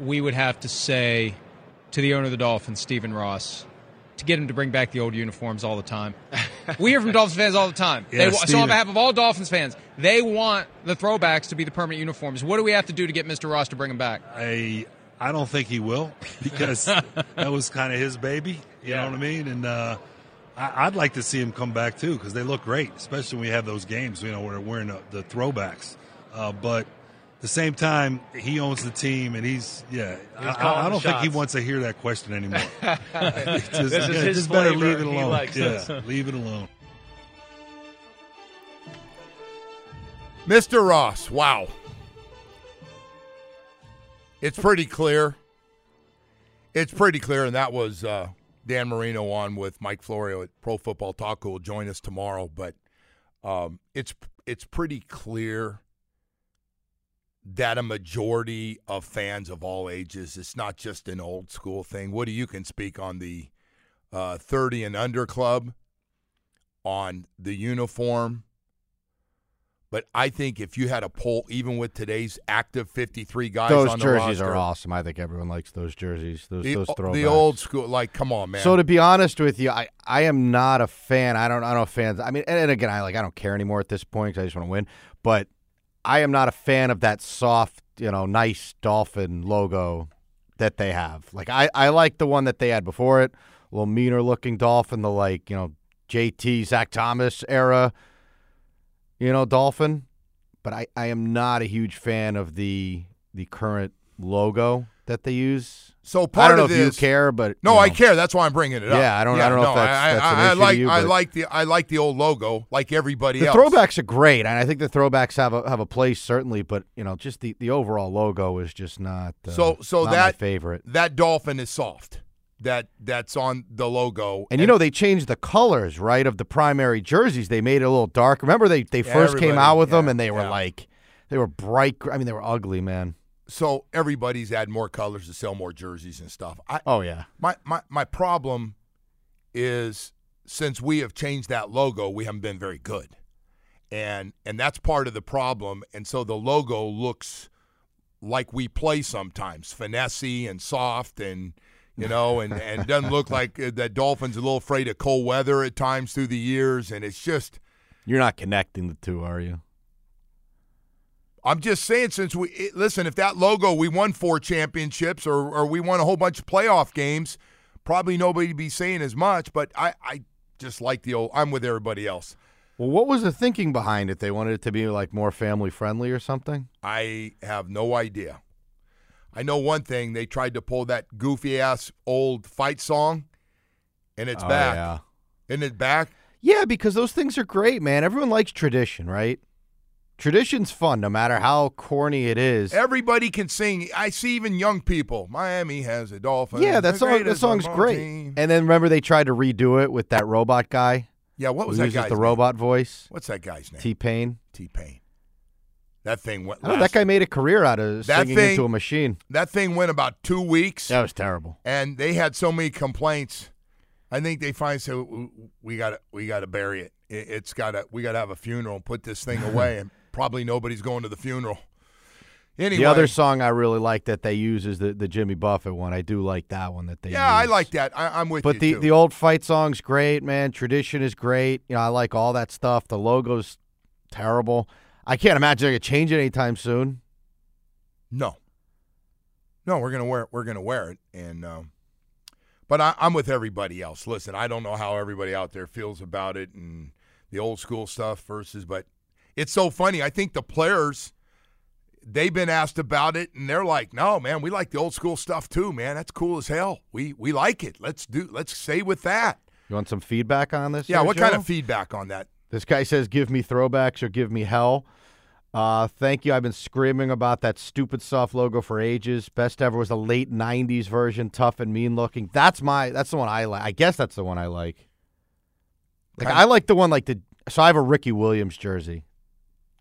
we would have to say to the owner of the Dolphins, Stephen Ross, to get him to bring back the old uniforms all the time? we hear from Dolphins fans all the time. Yeah, they, so, on behalf of all Dolphins fans, they want the throwbacks to be the permanent uniforms. What do we have to do to get Mr. Ross to bring them back? I I don't think he will because that was kind of his baby. You know what I mean? And uh, I, I'd like to see him come back too because they look great, especially when we have those games. You know, where we're wearing the, the throwbacks. Uh, but the same time, he owns the team, and he's yeah. He was I, I, I don't think he wants to hear that question anymore. just, This is yeah, his just better leave it alone. yeah, leave it alone. Mr. Ross, wow. It's pretty clear. It's pretty clear, and that was uh, Dan Marino on with Mike Florio at Pro Football Talk, who will join us tomorrow. But um, it's it's pretty clear that a majority of fans of all ages, it's not just an old school thing. Woody, you can speak on the uh, 30 and under club, on the uniform. But I think if you had a poll, even with today's active 53 guys those on the jerseys roster, are awesome. I think everyone likes those jerseys. Those the, those throwbacks. the old school, like, come on, man. So to be honest with you, I, I am not a fan. I don't I don't know fans. I mean, and, and again, I like I don't care anymore at this point 'cause I just want to win. But I am not a fan of that soft, you know, nice dolphin logo that they have. Like I I like the one that they had before it, a little meaner looking dolphin, the like you know JT Zach Thomas era, you know, dolphin. But I I am not a huge fan of the the current logo that they use. So I part don't know of if this, you care, but no, you I care. That's why I'm bringing it up. Yeah, I don't- I don't know no, if that's- I, that's I, an I issue to like you, I like the I like the old logo, like everybody The else. throwbacks are great, and I think the throwbacks have a have a place certainly. But you know, just the, the overall logo is just not. Uh, So so not my that favorite. that dolphin is soft. That that's on the logo. And you know they changed the colors, right, of the primary jerseys. They made it a little dark. Remember they they Yeah, first came out with them, and they were yeah. like, they were bright. I mean, they were ugly, man. So everybody's add more colors to sell more jerseys and stuff. I, Oh yeah, my, my my problem is since we have changed that logo, we haven't been very good, and and that's part of the problem. And so the logo looks like we play sometimes, finessey and soft, and you know, and and doesn't look like uh, that Dolphins are a little afraid of cold weather at times through the years, and it's just. you're not connecting the two, are you? I'm just saying, since we listen, if that logo we won four championships or or we won a whole bunch of playoff games, probably nobody be saying as much. But I I just like the old. I'm with everybody else. Well, what was the thinking behind it? They wanted it to be like more family friendly or something. I have no idea. I know one thing: they tried to pull that goofy ass old fight song, and it's Oh, back. yeah. Isn't it back? Yeah, because those things are great, man. Everyone likes tradition, right? Tradition's fun, no matter how corny it is. Everybody can sing. I see even young people. Miami has a dolphin. Yeah, that song that song's great. team. And then remember they tried to redo it with that robot guy. Yeah, what was that guy's the name? robot voice? What's that guy's name? T Pain. T Pain. That thing went. Know that guy made a career out of That singing thing- into a machine. That thing went about two weeks, That was terrible. and they had so many complaints. I think they finally said we got to we got to bury it. It- It's got to we got to have a funeral and put this thing away, and probably nobody's going to the funeral. Anyway, The other song I really like that they use is the, the Jimmy Buffett one. I do like that one that they yeah, I like that. I, I'm with But you the, too. the old fight song's great, man. Tradition is great. You know, I like all that stuff. The logo's terrible. I can't imagine they're gonna change it anytime soon. no, No, we're gonna wear we're gonna wear it, and um, but I, I'm with everybody else. Listen, I don't know how everybody out there feels about it and the old school stuff versus, but it's so funny. I think the players they've been asked about it, and they're like, "No, man, we like the old school stuff too, man. That's cool as hell. We we like it. Let's do. Let's stay with that." You want some feedback on this? Yeah. here, What kind of feedback on that? This guy says, "Give me throwbacks or give me hell." Uh, thank you. I've been screaming about that stupid soft logo for ages. Best ever was the late '90s version, tough and mean looking. That's my. That's the one I like. I guess that's the one I like. Like Kind- I like the one like the. So I have a Ricky Williams jersey.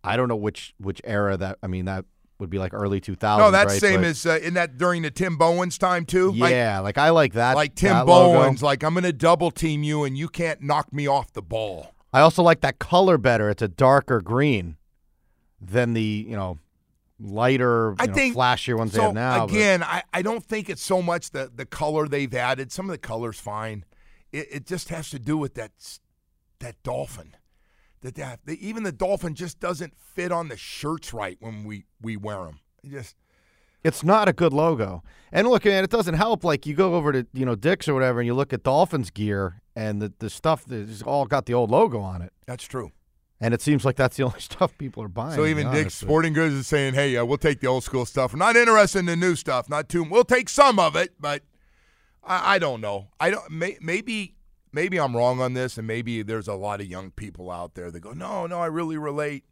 I don't know which which era that. I mean that would be like early 2000s. No, that's right? same But- as uh, in that during the Tim Bowens time too. Yeah. Like, I like that. like Tim that logo. Bowens, like I'm going to double team you and you can't knock me off the ball. I also like that color better. It's a darker green than the you know lighter, I know, think flashier ones they have now. but- again, I, I don't think it's so much the the color they've added. Some of the colors fine. It, it just has to do with that that dolphin. That that the, even the dolphin just doesn't fit on the shirts right when we we wear them. It just It's not a good logo. And look, man, it doesn't help. Like you go over to you know Dick's or whatever, and you look at Dolphins gear, and the the stuff that's all got the old logo on it. that's true. And it seems like that's the only stuff people are buying. So even Dick's with you. with Sporting Goods is saying, "Hey, uh, we'll take the old school stuff. We're not interested in the new stuff. Not too. We'll take some of it, but I, I don't know. I don't. May, maybe maybe I'm wrong on this, and maybe there's a lot of young people out there that go, "No, no, I really relate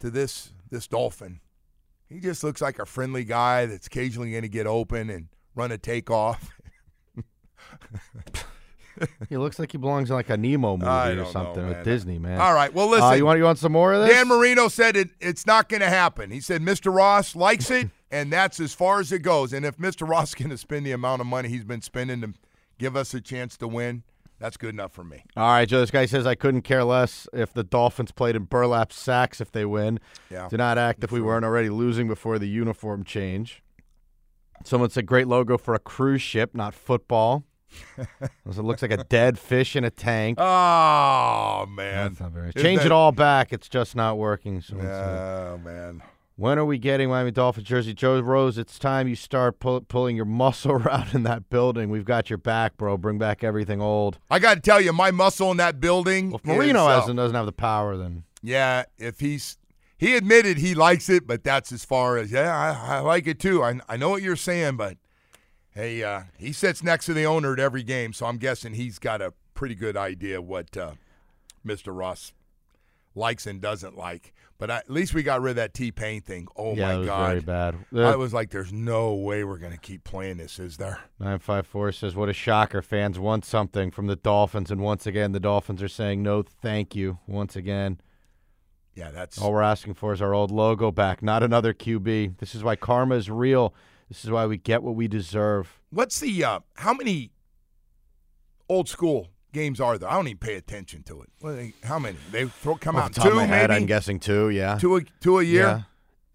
to this this dolphin. He just looks like a friendly guy that's occasionally going to get open and run a takeoff." He looks like he belongs in like a Nemo movie or don't know, something with Disney, man. All right. Well, listen. Uh, you want you want some more of this? Dan Marino said it, it's not going to happen. He said Mr. Ross likes it, and that's as far as it goes. And if Mr. Ross is going to spend the amount of money he's been spending to give us a chance to win, that's good enough for me. All right, Joe. This guy says I couldn't care less if the Dolphins played in burlap sacks if they win. Yeah. Do not act if we weren't already losing before the uniform change. Someone said great logo for a cruise ship, not football. it looks like a dead fish in a tank. Oh, man. That's not very. Change that- it all back. It's just not working. said. Oh, man. When are we getting Miami Dolphins jersey? Joe Rose, it's time you start pull, pulling your muscle around in that building. We've got your back, bro. Bring back everything old. I got to tell you, my muscle in that building. Well, if Marino is, uh, hasn't doesn't have the power, then Yeah, if he's he admitted he likes it, but that's as far as yeah, I, I like it too. I I know what you're saying, but hey, uh, he sits next to the owner at every game, so I'm guessing he's got a pretty good idea what uh, Mr. Ross likes and doesn't like. But I, at least we got rid of that T Pain thing. Oh yeah, my it was god, very bad. I was like, "There's no way we're gonna keep playing this, is there?" Nine five four says, "What a shocker! Fans want something from the Dolphins, and once again, the Dolphins are saying no, thank you. Once again, Yeah, that's all we're asking for is our old logo back, not another QB. This is why karma is real. This is why we get what we deserve. What's the uh, how many old school games are there? I don't even pay attention to it. They- how many? They throw come Off out the top of two my head, maybe I'm guessing two. Yeah, two a, two a year. Yeah.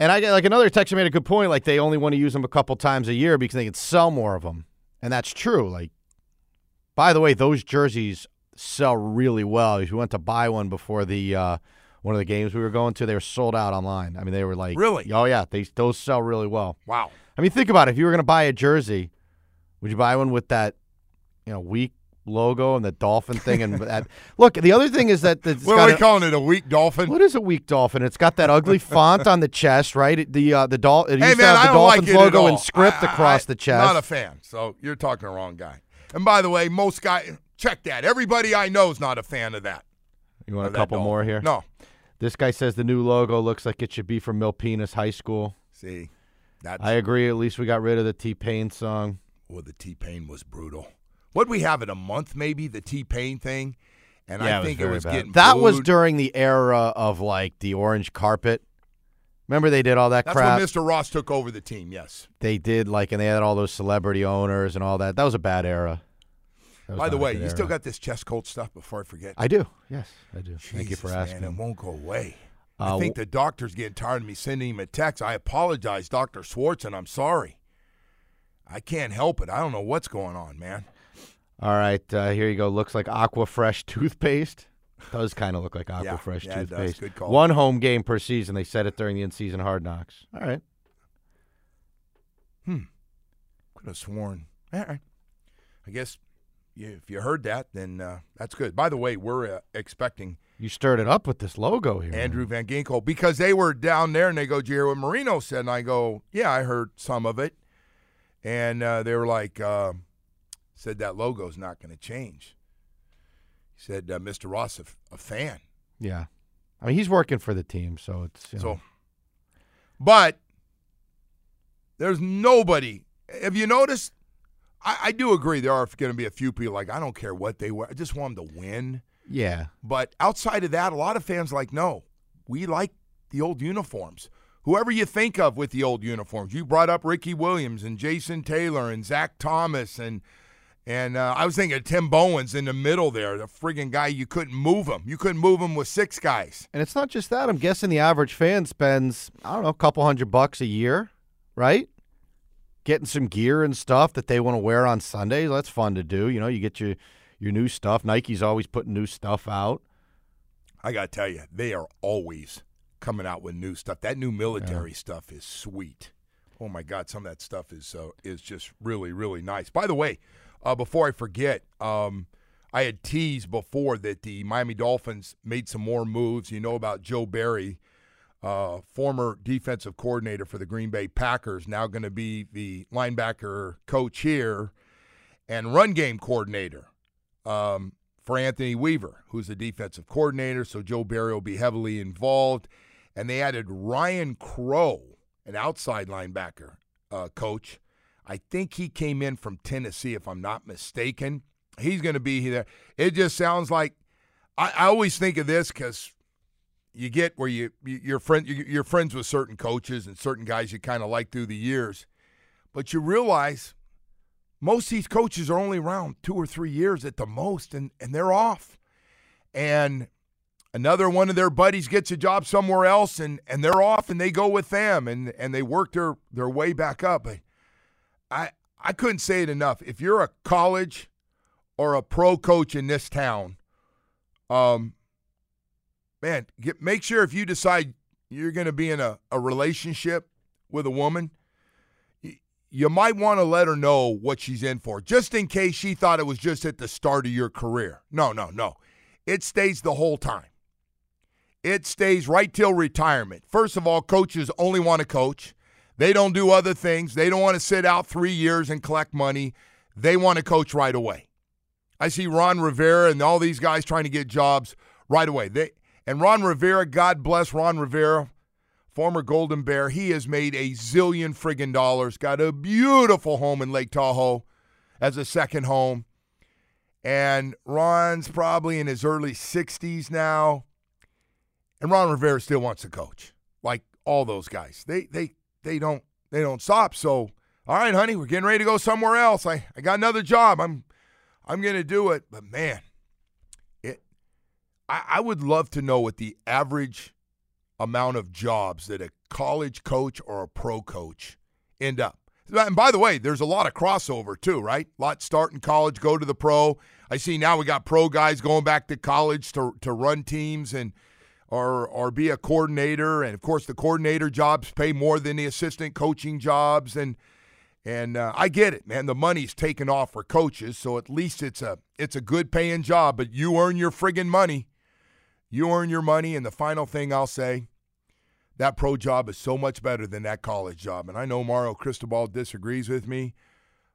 And I get like another texter made a good point. Like they only want to use them a couple times a year because they can sell more of them, and that's true. Like, by the way, those jerseys sell really well. If you went to buy one before the uh, one of the games we were going to, they were sold out online. I mean, they were like Really? Oh yeah, they those sell really well. Wow. I mean, think about it. If you were going to buy a jersey, would you buy one with that, you know, weak logo and the dolphin thing? And that look, the other thing is that it's What got are we a- calling it? A weak dolphin? what is a weak dolphin? It's got that ugly font on the chest, right? It- The uh, the dol- it hey used man, to I have the don't like Dolphins it at logo in script I- I- across the chest. I'm not a fan. So you're talking the wrong guy. And by the way, most guys check that. Everybody I know is not a fan of that. you want a couple dolphin. more here? No. This guy says the new logo looks like it should be from Milpitas High School. See, that's I agree. At least we got rid of the T Pain song. well, the T Pain was brutal. What we have in a month, maybe the T Pain thing, and I think it was bad. getting That was during the era of like the orange carpet. Remember they did all that That's crap. when Mr. Ross took over the team. Yes. They did like, and they had all those celebrity owners and all that. That was a bad era. By the way, you era. still got this chest cold stuff. Before I forget, I do. Yes, I do. Thank you for asking. Man, it won't go away. Uh, I think the doctor's getting tired of me sending him a text. I apologize, Doctor Swartz, and I'm sorry. I can't help it. I don't know what's going on, man. All right, uh, here you go. Looks like Aqua Fresh toothpaste. Does kind of look like Aqua Yeah, Fresh yeah, toothpaste. Good call. One home game per season. They said it during the in-season Hard Knocks. All right. Hmm. Could have sworn. All right. I guess you, if you heard that, then uh, that's good. By the way, we're uh, expecting You stirred it up with this logo here. Andrew Van Ginkel because they were down there and they go, "Did you hear what Marino said?" And I go, "Yeah, I heard some of it." And uh, they were like, uh, "said that logo's not going to change." He said, uh, "Mr. Ross, a, f- a fan." Yeah. I mean, he's working for the team, so it's you know, So, but there's nobody. Have you noticed? I, I do agree there are going to be a few people like I don't care what they wear. I just want them to win. yeah. But outside of that, a lot of fans like no, we like the old uniforms. Whoever you think of with the old uniforms, you brought up Ricky Williams and Jason Taylor and Zach Thomas and and uh, I was thinking of Tim Bowens in the middle there, the friggin' guy you couldn't move him. You couldn't move him with six guys. And it's not just that. I'm guessing the average fan spends, I don't know, a couple hundred bucks a year, right? Getting some gear and stuff that they want to wear on Sundays. That's fun to do. You know, you get your your new stuff. Nike's always putting new stuff out. I got to tell you, they are always coming out with new stuff. That new military stuff is sweet. Oh my God, some of that stuff is uh, is just really really nice. By the way, uh, before I forget, um, I had teased before that the Miami Dolphins made some more moves. You know about Joe Barry, uh, former defensive coordinator for the Green Bay Packers, now going to be the linebacker coach here and run game coordinator um, for Anthony Weaver, who's the defensive coordinator. So Joe Barry will be heavily involved. And they added Ryan Crow, an outside linebacker uh, coach. I think he came in from Tennessee, if I'm not mistaken. He's going to be there. It just sounds like I, I always think of this because you get where you you- you're friend you- you're friends with certain coaches and certain guys you kind of like through the years, but you realize most these coaches are only around two or three years at the most, and and they're off, and another one of their buddies gets a job somewhere else, and and they're off, and they go with them, and and they work their their way back up. But I I couldn't say it enough. If you're a college or a pro coach in this town, um, man, get, make sure if you decide you're going to be in a, a relationship with a woman, y- you might want to let her know what she's in for, just in case she thought it was just at the start of your career. No, no, no. It stays the whole time. It stays right till retirement. First of all, coaches only want to coach. They don't do other things. They don't want to sit out three years and collect money. They want to coach right away. I see Ron Rivera and all these guys trying to get jobs right away. They and Ron Rivera, God bless Ron Rivera, former Golden Bear. He has made a zillion friggin' dollars. Got a beautiful home in Lake Tahoe as a second home. And Ron's probably in his early 60s now. And Ron Rivera still wants to coach. Like all those guys. They they they don't they don't stop. So, all right, honey, we're getting ready to go somewhere else. I, I got another job. I'm I'm gonna do it. But man, it I, I would love to know what the average amount of jobs that a college coach or a pro coach end up. And by the way, there's a lot of crossover too, right? A lot start in college, go to the pro. I see now we got pro guys going back to college to to run teams and or or be a coordinator. And of course, the coordinator jobs pay more than the assistant coaching jobs. And and uh, I get it, man. The money's taken off for coaches, so at least it's a it's a good paying job. But you earn your friggin' money. You earn your money. And the final thing I'll say, that pro job is so much better than that college job. And I know Mario Cristobal disagrees with me,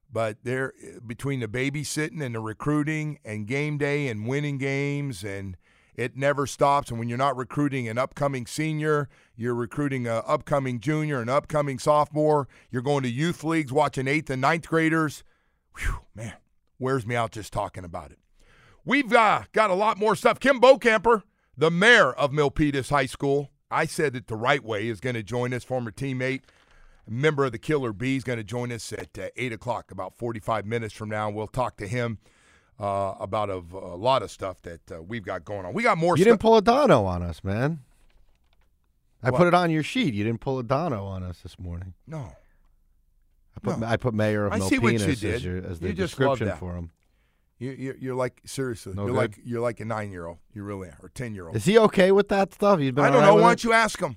but there between the babysitting and the recruiting and game day and winning games and it never stops. And when you're not recruiting an upcoming senior, you're recruiting an upcoming junior, an upcoming sophomore. You're going to youth leagues, watching eighth and ninth graders. Whew, man, wears me out just talking about it. We've uh, got a lot more stuff. Kim Bokamper, the mayor of Milpitas High School, I said it the right way, is going to join us. Former teammate, member of the Killer Bees, going to join us at uh, 8 o'clock, about 45 minutes from now. We'll talk to him uh, about a, a, lot of stuff that uh, we've got going on. We got more You didn't pull a Dono on us, man. I What? put it on your sheet. You didn't pull a Dono on us this morning. no. I put No. I put Mayor of I see what you Milpitas as, your, as the description for him. You, you, you're like, seriously, No you're good? like you're like a nine year old. You really are, or 10 year old. Is he okay with that stuff? He's been I don't right know. Why don't you ask him?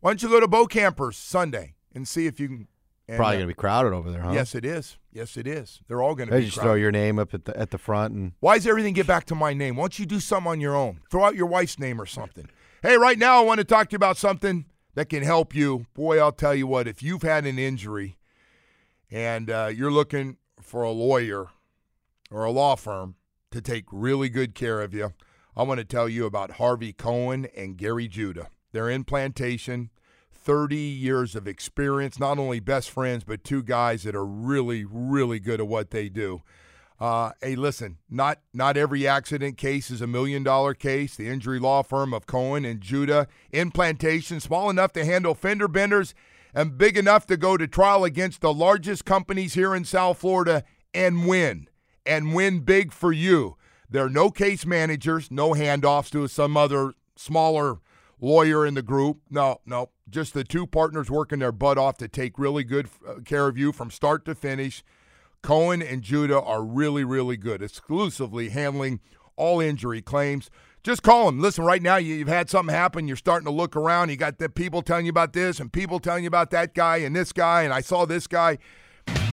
Why don't you go to Bokampers Sunday and see if you can And, Probably uh, going to be crowded over there, huh? Yes, it is. Yes, it is. They're all going to They be just crowded. throw your name up at the at the front and Why does everything get back to my name? Why don't you do something on your own? Throw out your wife's name or something. Hey, right now I want to talk to you about something that can help you. Boy, I'll tell you what, if you've had an injury and uh, you're looking for a lawyer or a law firm to take really good care of you, I want to tell you about Harvey Cohen and Gary Judah. They're in plantation. 30 years of experience, not only best friends, but two guys that are really, really good at what they do. Uh, hey, listen, not not every accident case is a million dollar case. The injury law firm of Cohen and Judah in plantation, small enough to handle fender benders and big enough to go to trial against the largest companies here in South Florida and win. And win big for you. There are no case managers, no handoffs to some other smaller lawyer in the group. No, no, just the two partners working their butt off to take really good uh, care of you from start to finish. Cohen and Judah are really, really good, exclusively handling all injury claims. Just call them. Listen, right now you- you've had something happen. You're starting to look around. You got the people telling you about this and people telling you about that guy and this guy, and I saw this guy.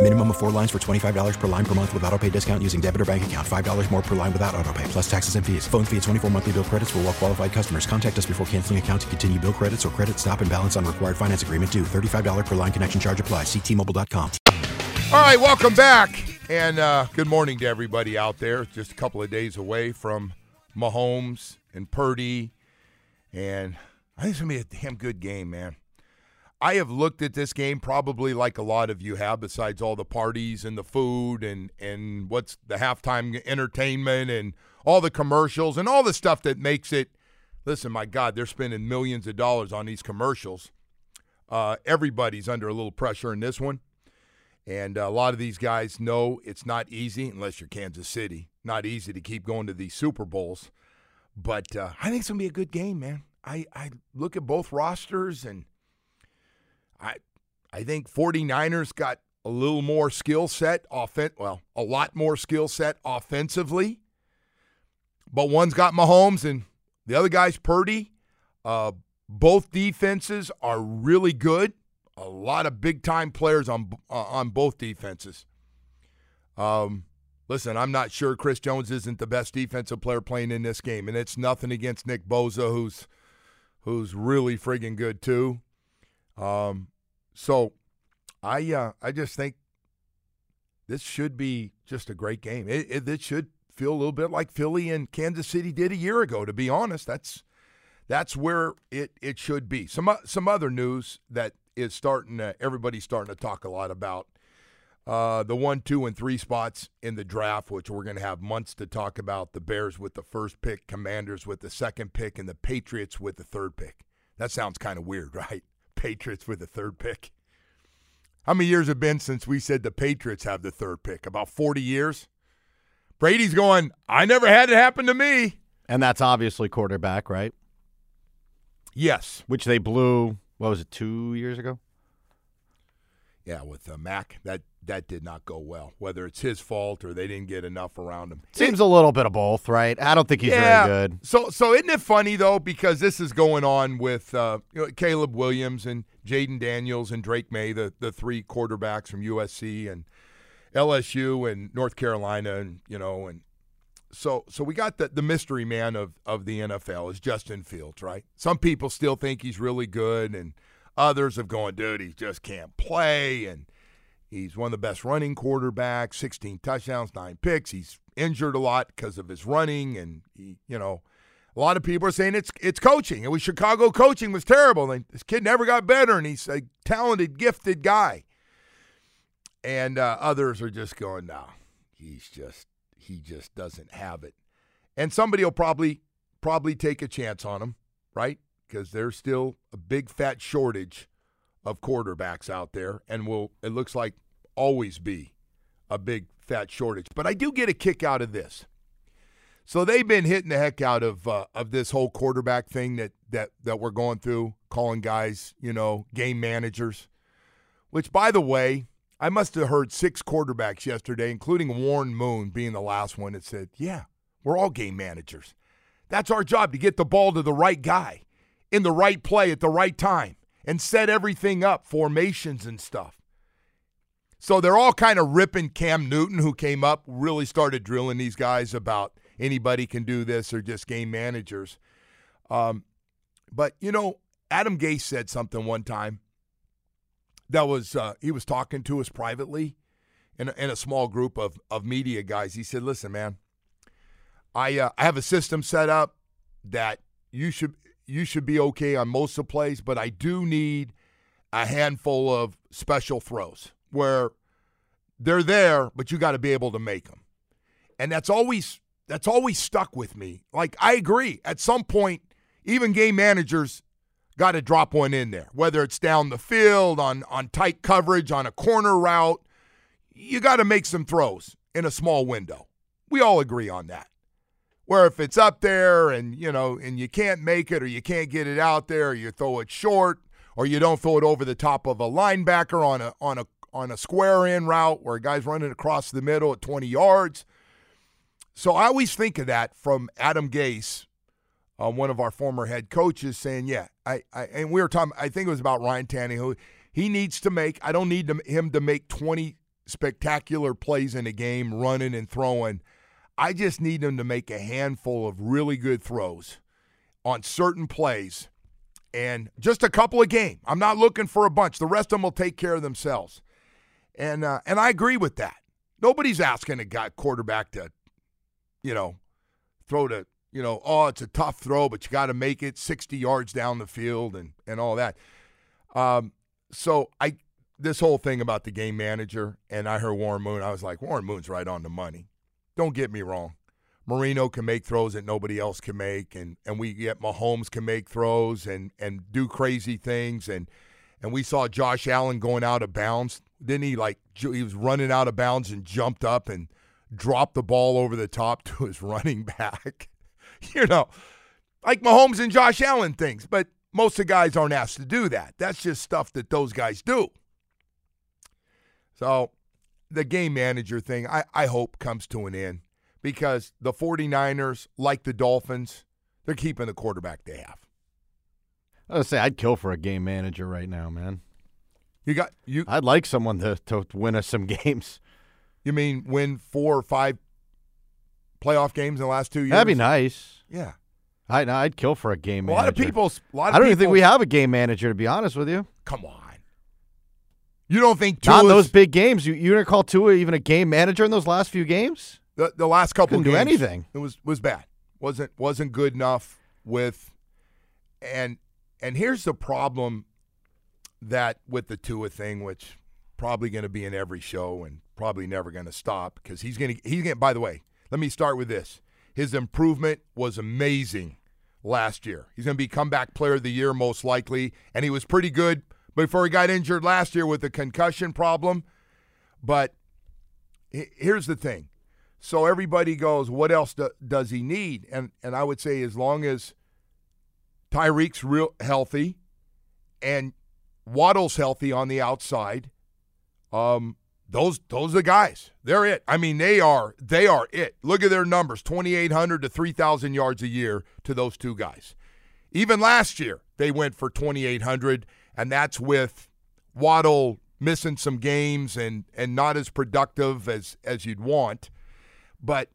Minimum of four lines for $25 per line per month with auto pay discount using debit or bank account. $5 more per line without auto pay, plus taxes and fees. Phone fee at 24 monthly bill credits for all well qualified customers. Contact us before canceling account to continue bill credits or credit stop and balance on required finance agreement due. $35 per line connection charge apply. Ctmobile.com. All right, welcome back. And uh, good morning to everybody out there. Just a couple of days away from Mahomes and Purdy. And I think it's going to be a damn good game, man. I have looked at this game probably like a lot of you have, besides all the parties and the food and, and what's the halftime entertainment and all the commercials and all the stuff that makes it. Listen, my God, they're spending millions of dollars on these commercials. Uh, everybody's under a little pressure in this one. And a lot of these guys know it's not easy, unless you're Kansas City, not easy to keep going to these Super Bowls. But uh, I think it's going to be a good game, man. I, I look at both rosters and I I think 49ers got a little more skill set offen- well, a lot more skill set offensively. But one's got Mahomes and the other guy's Purdy. Uh, both defenses are really good. A lot of big time players on uh, on both defenses. Um, listen, I'm not sure Chris Jones isn't the best defensive player playing in this game, and it's nothing against Nick Bosa, who's who's really friggin' good too. Um, so I uh, I just think this should be just a great game. It, it, it should feel a little bit like Philly and Kansas City did a year ago. To be honest, that's that's where it it should be. Some some other news that is starting. Everybody's starting to talk a lot about uh, the one, two, and three spots in the draft, which we're going to have months to talk about. The Bears with the first pick, Commanders with the second pick, and the Patriots with the third pick. That sounds kind of weird, right? Patriots with the third pick. How many years have been since we said the Patriots have the third pick? About 40 years? Brady's going, I never had it happen to me. and that's obviously quarterback, right? Yes. Which they blew. What was it? Two years ago. Yeah, with uh, Mac, that that did not go well. Whether it's his fault or they didn't get enough around him. Seems a little bit of both, right? I don't think he's yeah. very good. So so isn't it funny though because this is going on with uh, you know, Caleb Williams and Jayden Daniels and Drake Maye, the the three quarterbacks from USC and LSU and North Carolina, and you know, and so so we got the the mystery man of of the NFL is Justin Fields, right? Some people still think he's really good, and others have gone, dude, he just can't play, and he's one of the best running quarterbacks, 16 touchdowns, nine picks. He's injured a lot because of his running, and he, you know, A lot of people are saying it's it's coaching. It was Chicago coaching was terrible. And this kid never got better, and he's a talented, gifted guy. And uh, others are just going, no, he's just he just doesn't have it. And somebody will probably probably take a chance on him, right? Because there's still a big fat shortage of quarterbacks out there, and will it looks like always be a big fat shortage. But I do get a kick out of this. So they've been hitting the heck out of uh, of this whole quarterback thing that that that we're going through, calling guys, you know, game managers. Which, by the way, I must have heard six quarterbacks yesterday, including Warren Moon being the last one that said, "Yeah, we're all game managers. That's our job to get the ball to the right guy in the right play at the right time and set everything up, formations and stuff." So they're all kind of ripping Cam Newton, who came up, really started drilling these guys about anybody can do this or just game managers. Um, but, you know, Adam Gase said something one time that was, uh, he was talking to us privately in a, in a small group of, of media guys. He said, listen, man, I, uh, I have a system set up that you should you should be okay on most of the plays, but I do need a handful of special throws where they're there, but you got to be able to make them. And that's always that's always stuck with me. Like I agree, at some point, even game managers got to drop one in there, whether it's down the field on on tight coverage on a corner route. You got to make some throws in a small window. We all agree on that. Where if it's up there and you know and you can't make it or you can't get it out there, or you throw it short or you don't throw it over the top of a linebacker on a on a on a square in route where a guy's running across the middle at 20 yards so I always think of that from Adam Gase, uh, one of our former head coaches, saying, "Yeah, I, I," and we were talking. I think it was about Ryan Tannehill. He needs to make. I don't need to, him to make twenty spectacular plays in a game, running and throwing. I just need them to make a handful of really good throws on certain plays, and just a couple of game. I'm not looking for a bunch. The rest of them will take care of themselves. And uh, and I agree with that. Nobody's asking a guy quarterback to you know, throw to, you know, oh, it's a tough throw, but you got to make it 60 yards down the field and, and all that. Um, so I, this whole thing about the game manager, and I heard Warren Moon, I was like, Warren Moon's right on the money. Don't get me wrong. Marino can make throws that nobody else can make, and, and we get Mahomes can make throws and, and do crazy things, and and we saw Josh Allen going out of bounds. Then he like he was running out of bounds and jumped up and dropped the ball over the top to his running back. you know, like Mahomes and Josh Allen things, but most of the guys aren't asked to do that. That's just stuff that those guys do. So the game manager thing, I, I hope comes to an end because the 49ers, like the Dolphins, they're keeping the quarterback they have. I was say I'd kill for a game manager right now, man. You got you. I'd like someone to to win us some games. You mean win four or five playoff games in the last two years? That'd be nice. Yeah. I, I'd kill for a game a manager. lot of people. A lot of I don't people, even think we have a game manager, to be honest with you. Come on. You don't think Not in those big games. You you didn't call Tua even a game manager in those last few games? the, the last couple Couldn't do anything. It was was bad. wasn't wasn't good enough with, and and here's the problem that with the Tua thing, which probably going to be in every show and probably never going to stop because he's going to he's going. By the way, let me start with this: his improvement was amazing last year. He's going to be comeback player of the year most likely, and he was pretty good before he got injured last year with the concussion problem. But here's the thing. So everybody goes, what else do, does he need? And and I would say as long as Tyreek's real healthy and Waddle's healthy on the outside, um, those those are the guys. They're it. I mean, they are they are it. Look at their numbers: twenty eight hundred to three thousand yards a year to those two guys. Even last year, they went for twenty eight hundred, and that's with Waddle missing some games and and not as productive as as you'd want. But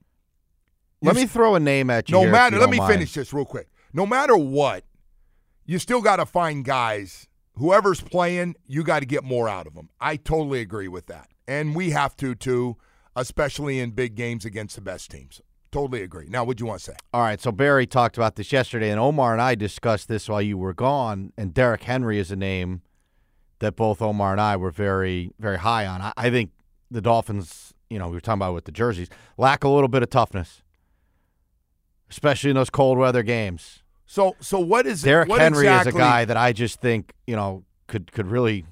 Let me throw a name at you. no matter. Let me mind. finish this real quick. No matter what, you still got to find guys. Whoever's playing, you got to get more out of them. I totally agree with that, and we have to too, especially in big games against the best teams. Totally agree. Now, what'd you want to say? All right, so Barry talked about this yesterday, and Omar and I discussed this while you were gone. And Derrick Henry is a name that both Omar and I were very, very high on. I, I think the Dolphins, you know, we were talking about with the jerseys, lack a little bit of toughness, especially in those cold weather games. So, so what is Derrick what Henry exactly, is a guy that I just think you know could could really,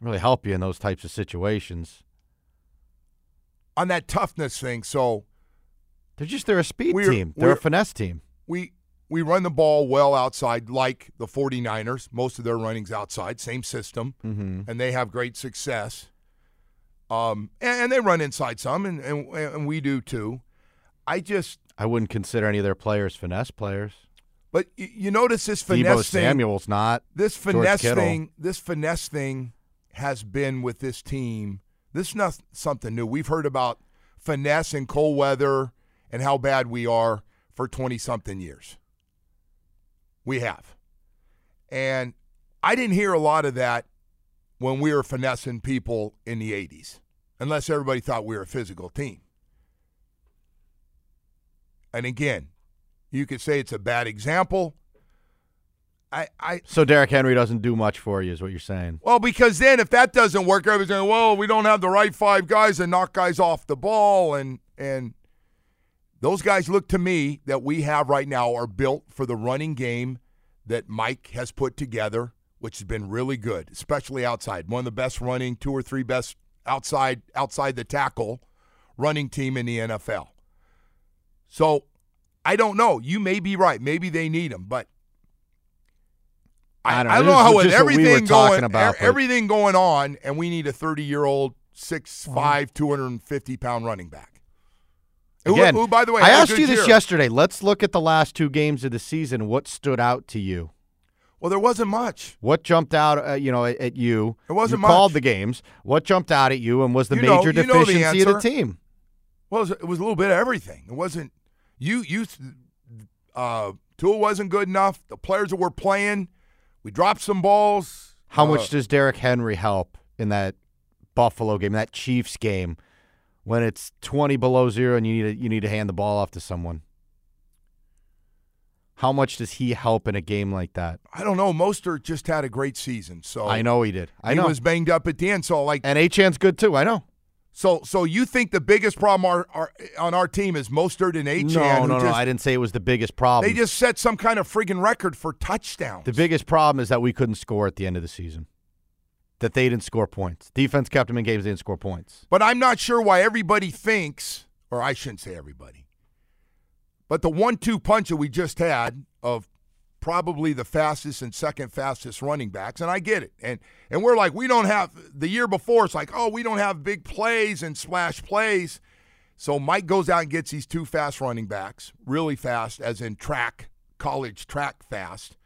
really help you in those types of situations. on that toughness thing. So They're just they're a speed We're- team. They're a finesse team. we we run the ball well outside, like the 49ers. Most of their runnings outside, same system, Mm-hmm. and they have great success. Um, and, and they run inside some, and, and and we do too. I just, I wouldn't consider any of their players finesse players. but you notice this Deebo finesse thing. Samuel's not. this finesse thing, this finesse thing has been with this team. This is not something new. We've heard about finesse in cold weather and how bad we are for 20 something years. We have. And I didn't hear a lot of that when we were finessing people in the 80s, unless everybody thought we were a physical team. And again, you could say it's a bad example. I, I So Derrick Henry doesn't do much for you, is what you're saying. well, because then if that doesn't work, everybody's going, well, we don't have the right five guys and knock guys off the ball. And, and those guys look to me that we have right now are built for the running game that Mike has put together, which has been really good, especially outside. One of the best running, two or three best outside outside the tackle running team in the NFL. So I don't know. You may be right. Maybe they need him, but I I, don't I know. don't know how with what we everything going about, everything going on, and we need a 30 year old, six five, 250 pound running back. Who- Again, who, by the way, I asked you this year. yesterday. Let's look at the last two games of the season. What stood out to you? Well, there wasn't much. What jumped out, uh, you know, at, at you? It wasn't you called the games. What jumped out at you, and was the You major know the deficiency of the team? Well, it was, it was a little bit of everything. It wasn't you. You, uh, Tua wasn't good enough. The players that were playing, we dropped some balls. How Uh, much does Derrick Henry help in that Buffalo game, that Chiefs game, when it's twenty below zero and you need to, you need to hand the ball off to someone? How much does he help in a game like that? I don't know. Mostert just had a great season. So I know he did. I he know. was banged up at the end. So like, and Achane's good too. I know. so so you think the biggest problem our, our, on our team is Mostert and Achane? no, no, no. I didn't say it was the biggest problem. They just set some kind of friggin' record for touchdowns. the biggest problem is that we couldn't score at the end of the season. That they didn't score points. Defense kept them in games. They didn't score points. But I'm not sure why everybody thinks, or I shouldn't say everybody, but the one-two punch that we just had of probably the fastest and second fastest running backs, and I get it, and and we're like we don't have the year before. It's like oh we don't have big plays and splash plays, so Mike goes out and gets these two fast running backs, really fast, as in track college track fast,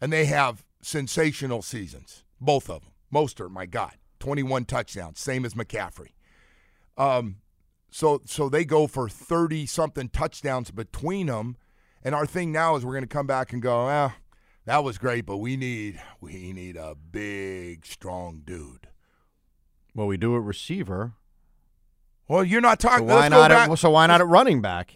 and they have sensational seasons, both of them. Mostert, my God, 21 touchdowns, same as McCaffrey. Um, so so they go for 30 something touchdowns between them, and our thing now is we're going to come back and go, ah, that was great, but we need we need a big strong dude. Well, we do at receiver. Well, you're not So talking. why not? At, so why not at running back?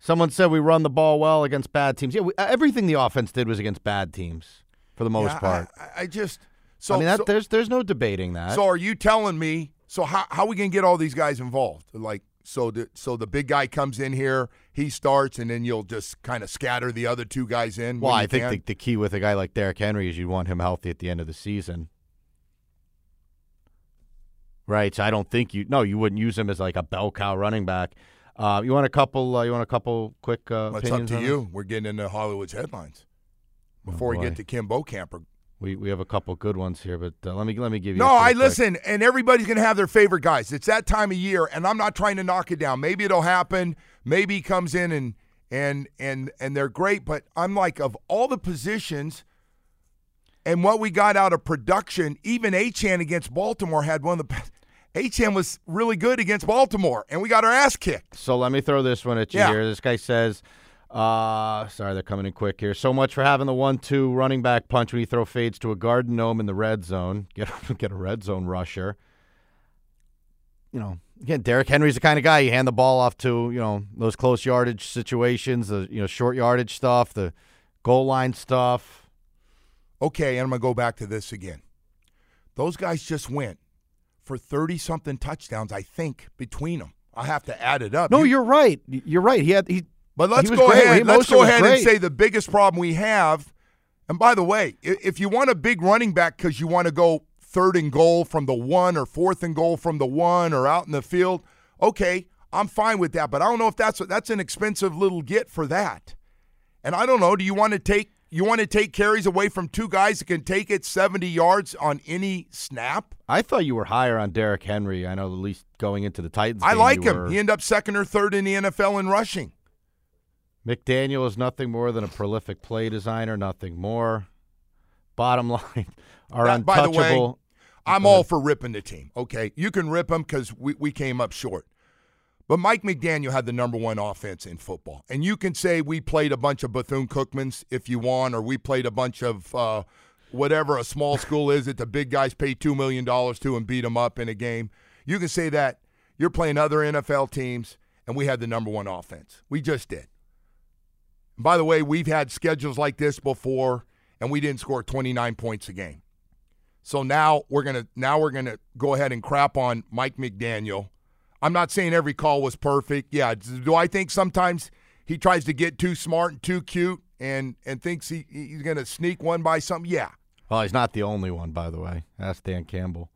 Someone said we run the ball well against bad teams. Yeah, we, uh, everything the offense did was against bad teams for the most Yeah, part. I, I just so I mean, that, so- there's there's no debating that. So are you telling me? So how how we gonna get all these guys involved? Like so the so the big guy comes in here, he starts, and then you'll just kind of scatter the other two guys in. well, I think the, the key with a guy like Derrick Henry is you want him healthy at the end of the season. Right. So I don't think you. No, you wouldn't use him as like a bell cow running back. Uh, you want a couple? Uh, you want a couple quick uh, Well, it's up to you. this? We're getting into Hollywood's headlines Oh, before we get to Kim Bokamper. We we have a couple good ones here, but uh, let me let me give you. No, I listen, and everybody's gonna have their favorite guys. It's that time of year, and I'm not trying to knock it down. Maybe it'll happen. Maybe he comes in and and and and they're great, but I'm like of all the positions and what we got out of production, even Achane against Baltimore had one of the best. Achane was really good against Baltimore, and we got our ass kicked. So let me throw this one at you Yeah. here. This guy says, uh, sorry, they're coming in quick here. So much for having the one-two running back punch when you throw fades to a garden gnome in the red zone. Get get a red zone rusher. You know, again, Derrick Henry's the kind of guy you hand the ball off to, you know, those close yardage situations, the you know short yardage stuff, the goal line stuff. Okay, and I'm going to go back to this again. Those guys just went for 30 something touchdowns, I think, between them. I have to add it up. No, You- you're right. You're right. He had he. But let's go great. ahead. Let's go ahead and say the biggest problem we have. And by the way, if you want a big running back because you want to go third and goal from the one or fourth and goal from the one or out in the field, okay, I'm fine with that. But I don't know if that's that's an expensive little get for that. And I don't know. Do you want to take you want to take carries away from two guys that can take it 70 yards on any snap? I thought you were higher on Derrick Henry. I know at least going into the Titans. I like him. were- He ended up second or third in the NFL in rushing. McDaniel is nothing more than a prolific play designer, nothing more. Bottom line, are That- by the way, untouchable. I'm all for ripping the team. Okay, you can rip them because we, we came up short. But Mike McDaniel had the number one offense in football, and you can say we played a bunch of Bethune Cookmans if you want, or we played a bunch of uh, whatever a small school is that the big guys pay two million dollars to and beat them up in a game. You can say that you're playing other NFL teams, and we had the number one offense. We just did. By the way, we've had schedules like this before, and we didn't score 29 points a game. So now we're gonna now we're gonna go ahead and crap on Mike McDaniel. I'm not saying every call was perfect. Yeah, do I think sometimes he tries to get too smart and too cute and and thinks he, he's gonna sneak one by something? Yeah, Well, he's not the only one, by the way. That's Dan Campbell.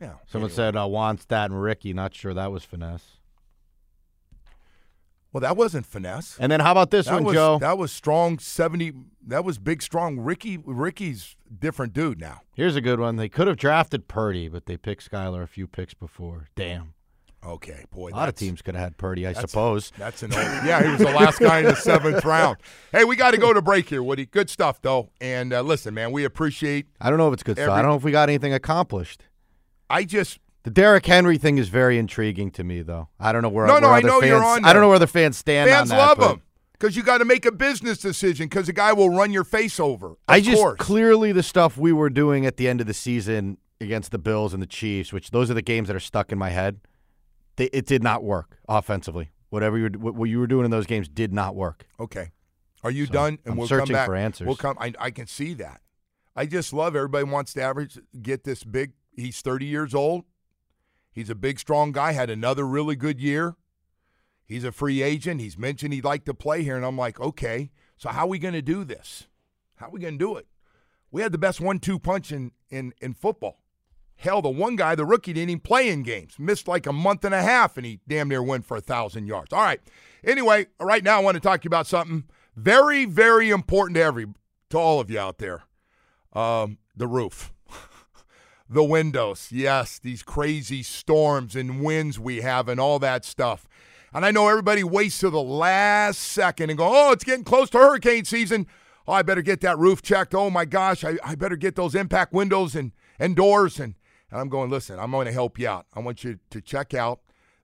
yeah. Someone Anyway. said uh, Wannstedt and Ricky. Not sure that was finesse. Well, that wasn't finesse. And then how about this that one, was, Joe? That was strong. Seventy. That was big, strong. Ricky. Ricky's different dude now. Here's a good one. They could have drafted Purdy, but they picked Skylar a few picks before. Damn. Okay, boy. A lot of teams could have had Purdy, I That's- suppose. That's an old. Yeah, he was the last guy in the seventh round. Hey, we got to go to break here, Woody. Good stuff, though. And uh, listen, man, we appreciate. I don't know if it's good stuff. I don't know if we got anything accomplished. I just The Derrick Henry thing is very intriguing to me, though. I don't know where. No, no, I know fans, you're on I don't know where the fans stand. fans on that, love but him because you got to make a business decision because the guy will run your face over. I just course. clearly the stuff we were doing at the end of the season against the Bills and the Chiefs, which those are the games that are stuck in my head. They, it did not work offensively. Whatever you were, what what you were doing in those games did not work. Okay. Are you So, done? And I'm we'll searching come back. for answers. We'll come. I, I can see that. I just love everybody wants to average get this big. He's 30 years old. He's a big, strong guy. Had another really good year. He's a free agent. He's mentioned he'd like to play here, and I'm like, okay. So how are we going to do this? How are we going to do it? We had the best one-two punch in in in football. Hell, the one guy, the rookie, didn't even play in games. Missed like a month and a half, and he damn near went for a thousand yards. All right. Anyway, right now I want to talk to you about something very, very important to every to all of you out there. Um, the roof. The windows. Yes, these crazy storms and winds we have and all that stuff. And I know everybody waits to the last second and go, oh, it's getting close to hurricane season. Oh, I better get that roof checked. Oh my gosh, I, I better get those impact windows and, and doors. And, and I'm going, listen, I'm going to help you out. I want you to check out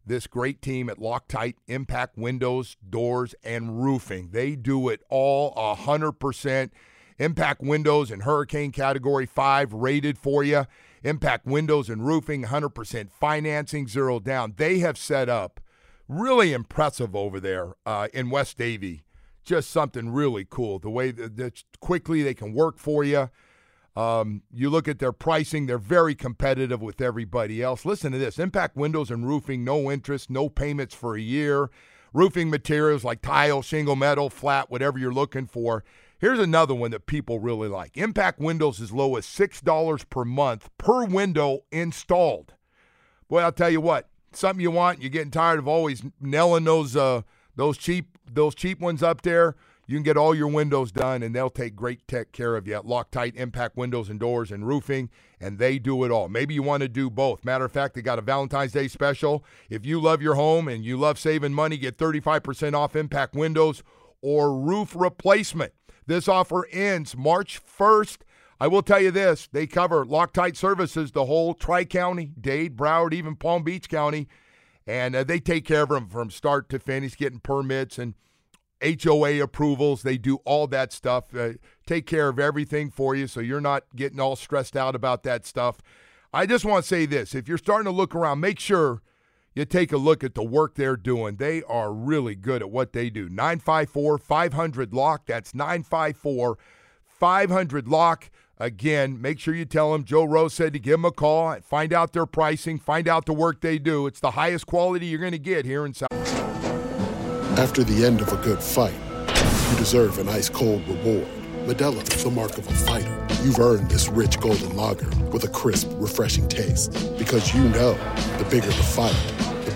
this great team at Loctite Impact Windows, Doors, and Roofing. They do it all 100%. Impact Windows and Hurricane Category 5 rated for you. Impact Windows and Roofing, 100% financing, zero down. They have set up really impressive over there uh, in West Davie. Just something really cool. The way that, that quickly they can work for you. Um, you look at their pricing, they're very competitive with everybody else. Listen to this Impact Windows and Roofing, no interest, no payments for a year. Roofing materials like tile, shingle, metal, flat, whatever you're looking for. Here's another one that people really like Impact Windows as low as $6 per month per window installed. Boy, I'll tell you what, something you want, you're getting tired of always nailing those uh, those cheap those cheap ones up there. You can get all your windows done, and they'll take great tech care of you at Loctite Impact Windows and Doors and Roofing, and they do it all. Maybe you want to do both. Matter of fact, they got a Valentine's Day special. If you love your home and you love saving money, get 35% off Impact Windows or roof replacement. This offer ends March 1st. I will tell you this they cover Loctite services, the whole Tri County, Dade, Broward, even Palm Beach County, and uh, they take care of them from start to finish, getting permits and HOA approvals. They do all that stuff, uh, take care of everything for you so you're not getting all stressed out about that stuff. I just want to say this if you're starting to look around, make sure you take a look at the work they're doing. They are really good at what they do. 954 500 Lock. That's 954 500 Lock. Again, make sure you tell them Joe Rose said to give them a call, find out their pricing, find out the work they do. It's the highest quality you're going to get here in South. After the end of a good fight, you deserve an ice cold reward. Modelo is the mark of a fighter. You've earned this rich golden lager with a crisp, refreshing taste. Because you know the bigger the fight,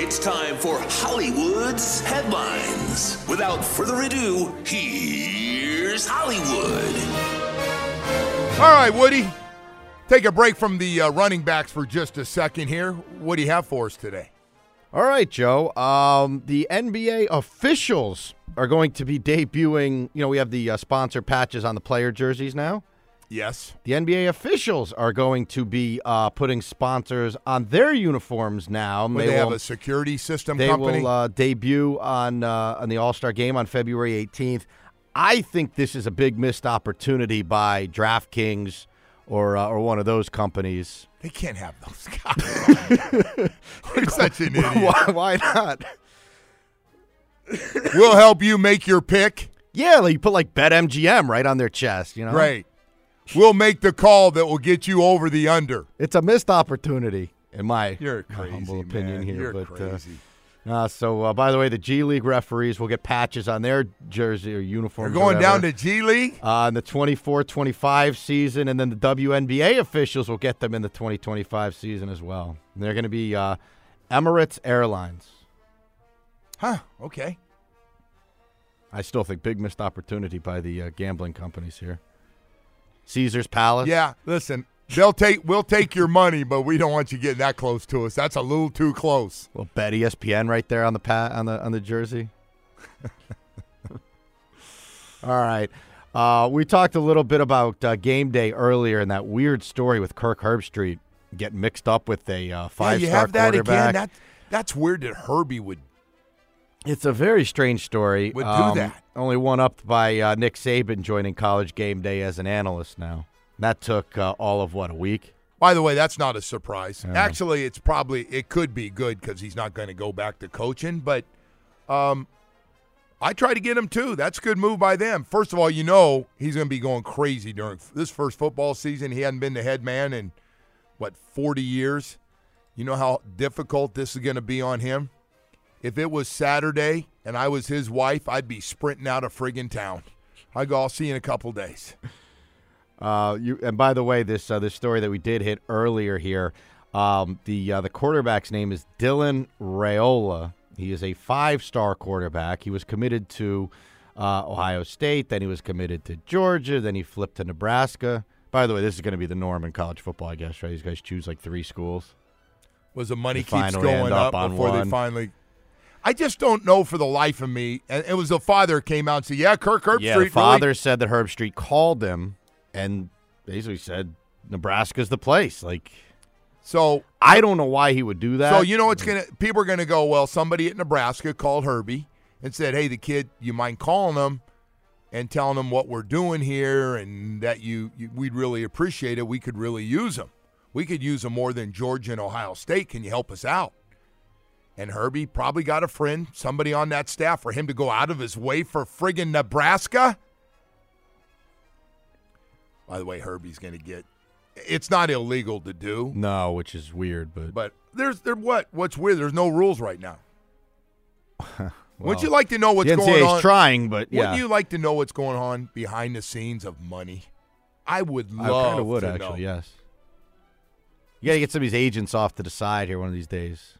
it's time for Hollywood's headlines. Without further ado, here's Hollywood. All right, Woody. Take a break from the uh, running backs for just a second here. What do you have for us today? All right, Joe. Um, the NBA officials are going to be debuting. You know, we have the uh, sponsor patches on the player jerseys now. Yes. The NBA officials are going to be uh, putting sponsors on their uniforms now. Well, they, have a security system they company. will uh, debut on uh, on the All Star game on February 18th. I think this is a big missed opportunity by DraftKings or uh, or one of those companies. They can't have those guys. You're such an idiot. Why, why not? we'll help you make your pick. Yeah, like you put like BetMGM right on their chest, you know? Right. We'll make the call that will get you over the under. It's a missed opportunity, in my, crazy, humble opinion man. here. You're but crazy. Uh, uh, so, uh, by the way, the G League referees will get patches on their jersey or uniform. They're going down to G League uh, the 24-25 season, and then the WNBA officials will get them in the 2025 season as well. And they're going to be uh, Emirates Airlines. Huh. Okay. I still think big missed opportunity by the uh, gambling companies here. Caesar's Palace. Yeah. Listen, they'll take. We'll take your money, but we don't want you getting that close to us. That's a little too close. Well, bet ESPN right there on the pat on the on the jersey. All right. Uh, we talked a little bit about uh, game day earlier and that weird story with Kirk Herbstreit getting mixed up with a uh, five-star you have that quarterback. again. That that's weird that Herbie would. It's a very strange story. Would do Um, that. Only one up by uh, Nick Saban joining College Game Day as an analyst now. That took uh, all of what a week. By the way, that's not a surprise. Yeah. Actually, it's probably it could be good because he's not going to go back to coaching. But um, I try to get him too. That's a good move by them. First of all, you know he's going to be going crazy during this first football season. He hadn't been the head man in what forty years. You know how difficult this is going to be on him. If it was Saturday and I was his wife, I'd be sprinting out of friggin' town. I go, I'll see you in a couple days. Uh, you and by the way, this uh, this story that we did hit earlier here, um, the uh, the quarterback's name is Dylan Raiola. He is a five star quarterback. He was committed to uh, Ohio State, then he was committed to Georgia, then he flipped to Nebraska. By the way, this is going to be the norm in college football, I guess. Right? These guys choose like three schools. was the money keeps going up, up on before one. they finally. I just don't know for the life of me. And it was the father came out and said, "Yeah, Kirk Herbstreit." yeah, the really- father said that Herbstreit called him and basically said Nebraska's the place. Like, so I don't know why he would do that. So you know it's gonna. People are gonna go. Well, somebody at Nebraska called Herbie and said, "Hey, the kid, you mind calling him and telling him what we're doing here and that you, you we'd really appreciate it. We could really use him. We could use him more than Georgia and Ohio State. Can you help us out?" And Herbie probably got a friend, somebody on that staff, for him to go out of his way for friggin' Nebraska. By the way, Herbie's going to get. It's not illegal to do, No, which is weird, but but there's there what what's weird. There's no rules right now. Wouldn't you like to know what's the going on? trying, but yeah. Wouldn't you like to know what's going on behind the scenes of money? I would love. I kind of would actually. know. Yes. You got to get some of these agents off to the side here one of these days.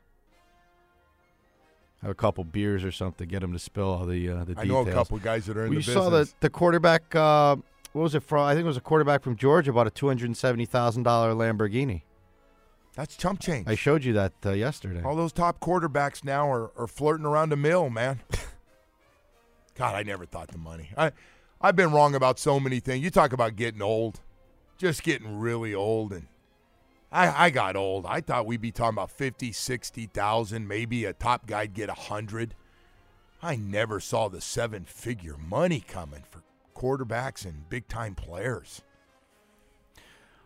Have a couple beers or something, to get them to spill all the uh, the I details. know a couple guys that are in Well, the you saw the the quarterback. Uh, what was it from? I think it was a quarterback from Georgia bought a two hundred seventy thousand dollar Lamborghini. That's chump change. I showed you that uh, yesterday. All those top quarterbacks now are, are flirting around a mill, man. God, I never thought the money. I, I've been wrong about so many things. You talk about getting old, just getting really old, and I, I got old. I thought we'd be talking about 50, 60,000, maybe a top guy'd get a 100. I never saw the seven figure money coming for quarterbacks and big time players.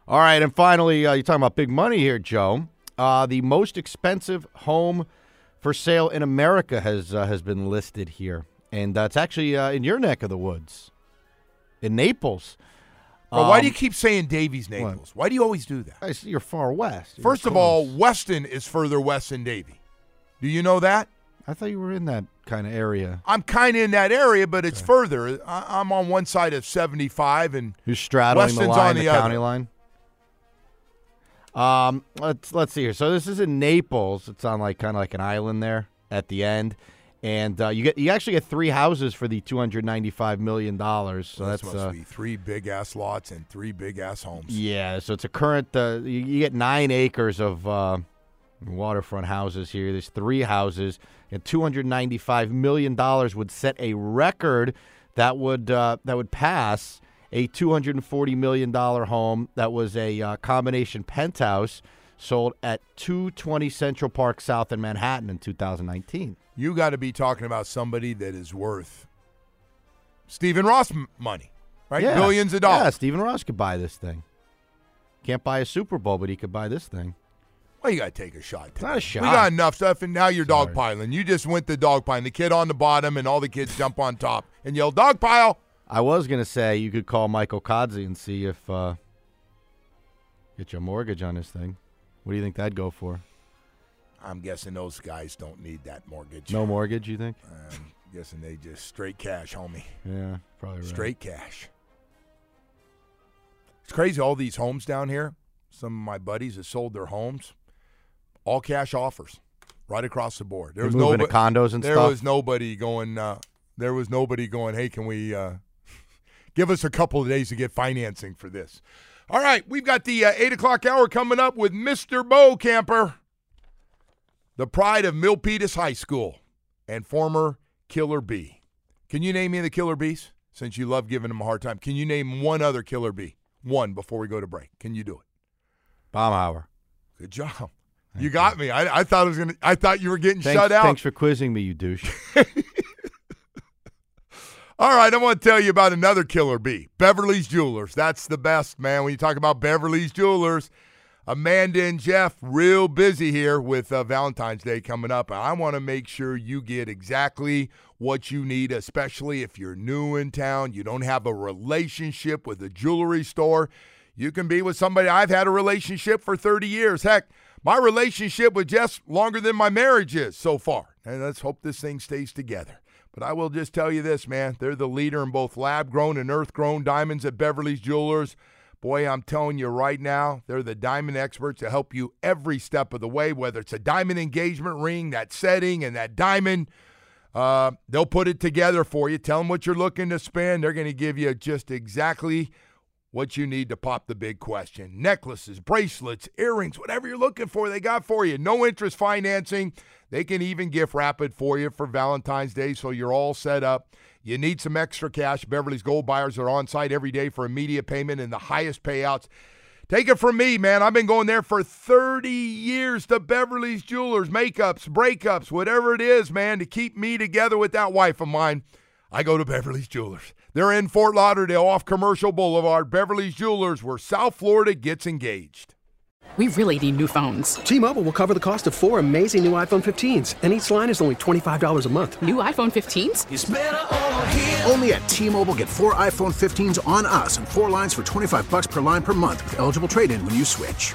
All right, and finally, uh, you're talking about big money here, Joe. Uh, the most expensive home for sale in America has uh, has been listed here, and that's actually uh, in your neck of the woods, in Naples. Well, why do you Um, keep saying Davies Naples? Why do you always do that? I see You're far west. You're First of all, Weston is further west than Davie. Do you know that? I thought you were in that kind of area. I'm kind of in that area, but it's further. I, I'm on one side of 75, and You're straddling Weston's the line, on the, the county other. line. Um, let's let's see here. So this is in Naples. It's on like kind of like an island there at the end, and uh, you get you actually get three houses for the two hundred ninety five million dollars. So this that's must uh, be three big ass lots and three big ass homes. yeah. So it's a current. Uh, you, you get nine acres of uh, waterfront houses here. There's three houses, and two hundred ninety five million dollars would set a record that would uh, that would pass a two hundred and forty million dollar home that was a uh, combination penthouse sold at two twenty Central Park South in Manhattan in two thousand nineteen. You got to be talking about somebody that is worth Stephen Ross m- money, right? Yeah. Billions of dollars. Yeah. Stephen Ross could buy this thing. Can't buy a Super Bowl, but he could buy this thing. Well, you got to take a shot. Not a shot. We got enough stuff, and now you're dogpiling. You just went the dogpiling. The kid on the bottom, and all the kids jump on top and yell dogpile. I was gonna say you could call Michael Kodzi and see if uh, get your mortgage on this thing. What do you think that'd go for? I'm guessing those guys don't need that mortgage. No mortgage, you think? I'm guessing they just straight cash, homie. Yeah, probably right. Straight cash. It's crazy. All these homes down here. Some of my buddies have sold their homes, all cash offers, right across the board. There They're was nobody, condos and there stuff? was nobody going. Uh, there was nobody going. Hey, can we uh, give us a couple of days to get financing for this? All right, we've got the uh, eight o'clock hour coming up with Mister Bokamper, the pride of Milpitas High School, and former Killer Bee. Can you name me the Killer Bees? Since you love giving them a hard time, can you name one other Killer Bee? One before we go to break. Can you do it? Baumhower. Good job. You got me. I, I thought I was gonna. I thought you were getting Thanks, shut out. thanks for quizzing me, you douche. All right, I want to tell you about another killer bee, Beverly's Jewelers. That's the best, man. When you talk about Beverly's Jewelers, Amanda and Jeff, real busy here with uh, Valentine's Day coming up. And I want to make sure you get exactly what you need, especially if you're new in town, you don't have a relationship with a jewelry store. You can be with somebody. I've had a relationship for 30 years. Heck, my relationship with Jeff's longer than my marriage is so far. And let's hope this thing stays together. But I will just tell you this, man. They're the leader in both lab grown and earth grown diamonds at Beverly's Jewelers. Boy, I'm telling you right now, they're the diamond experts to help you every step of the way, whether it's a diamond engagement ring, that setting, and that diamond. Uh, they'll put it together for you. Tell them what you're looking to spend. They're going to give you just exactly what you need to pop the big question. Necklaces, bracelets, earrings, whatever you're looking for, they got for you. No interest financing. They can even gift wrap it for you for Valentine's Day so you're all set up. You need some extra cash. Beverly's Gold buyers are on site every day for immediate payment and the highest payouts. Take it from me, man. I've been going there for 30 years to Beverly's Jewelers, makeups, breakups, whatever it is, man, to keep me together with that wife of mine. I go to Beverly's Jewelers. They're in Fort Lauderdale off Commercial Boulevard. Beverly's Jewelers, where South Florida gets engaged. We really need new phones. T-Mobile will cover the cost of four amazing new iPhone 15s, and each line is only $25 a month. New iPhone 15s? Only at T-Mobile get four iPhone 15s on us and four lines for 25 bucks per line per month with eligible trade-in when you switch.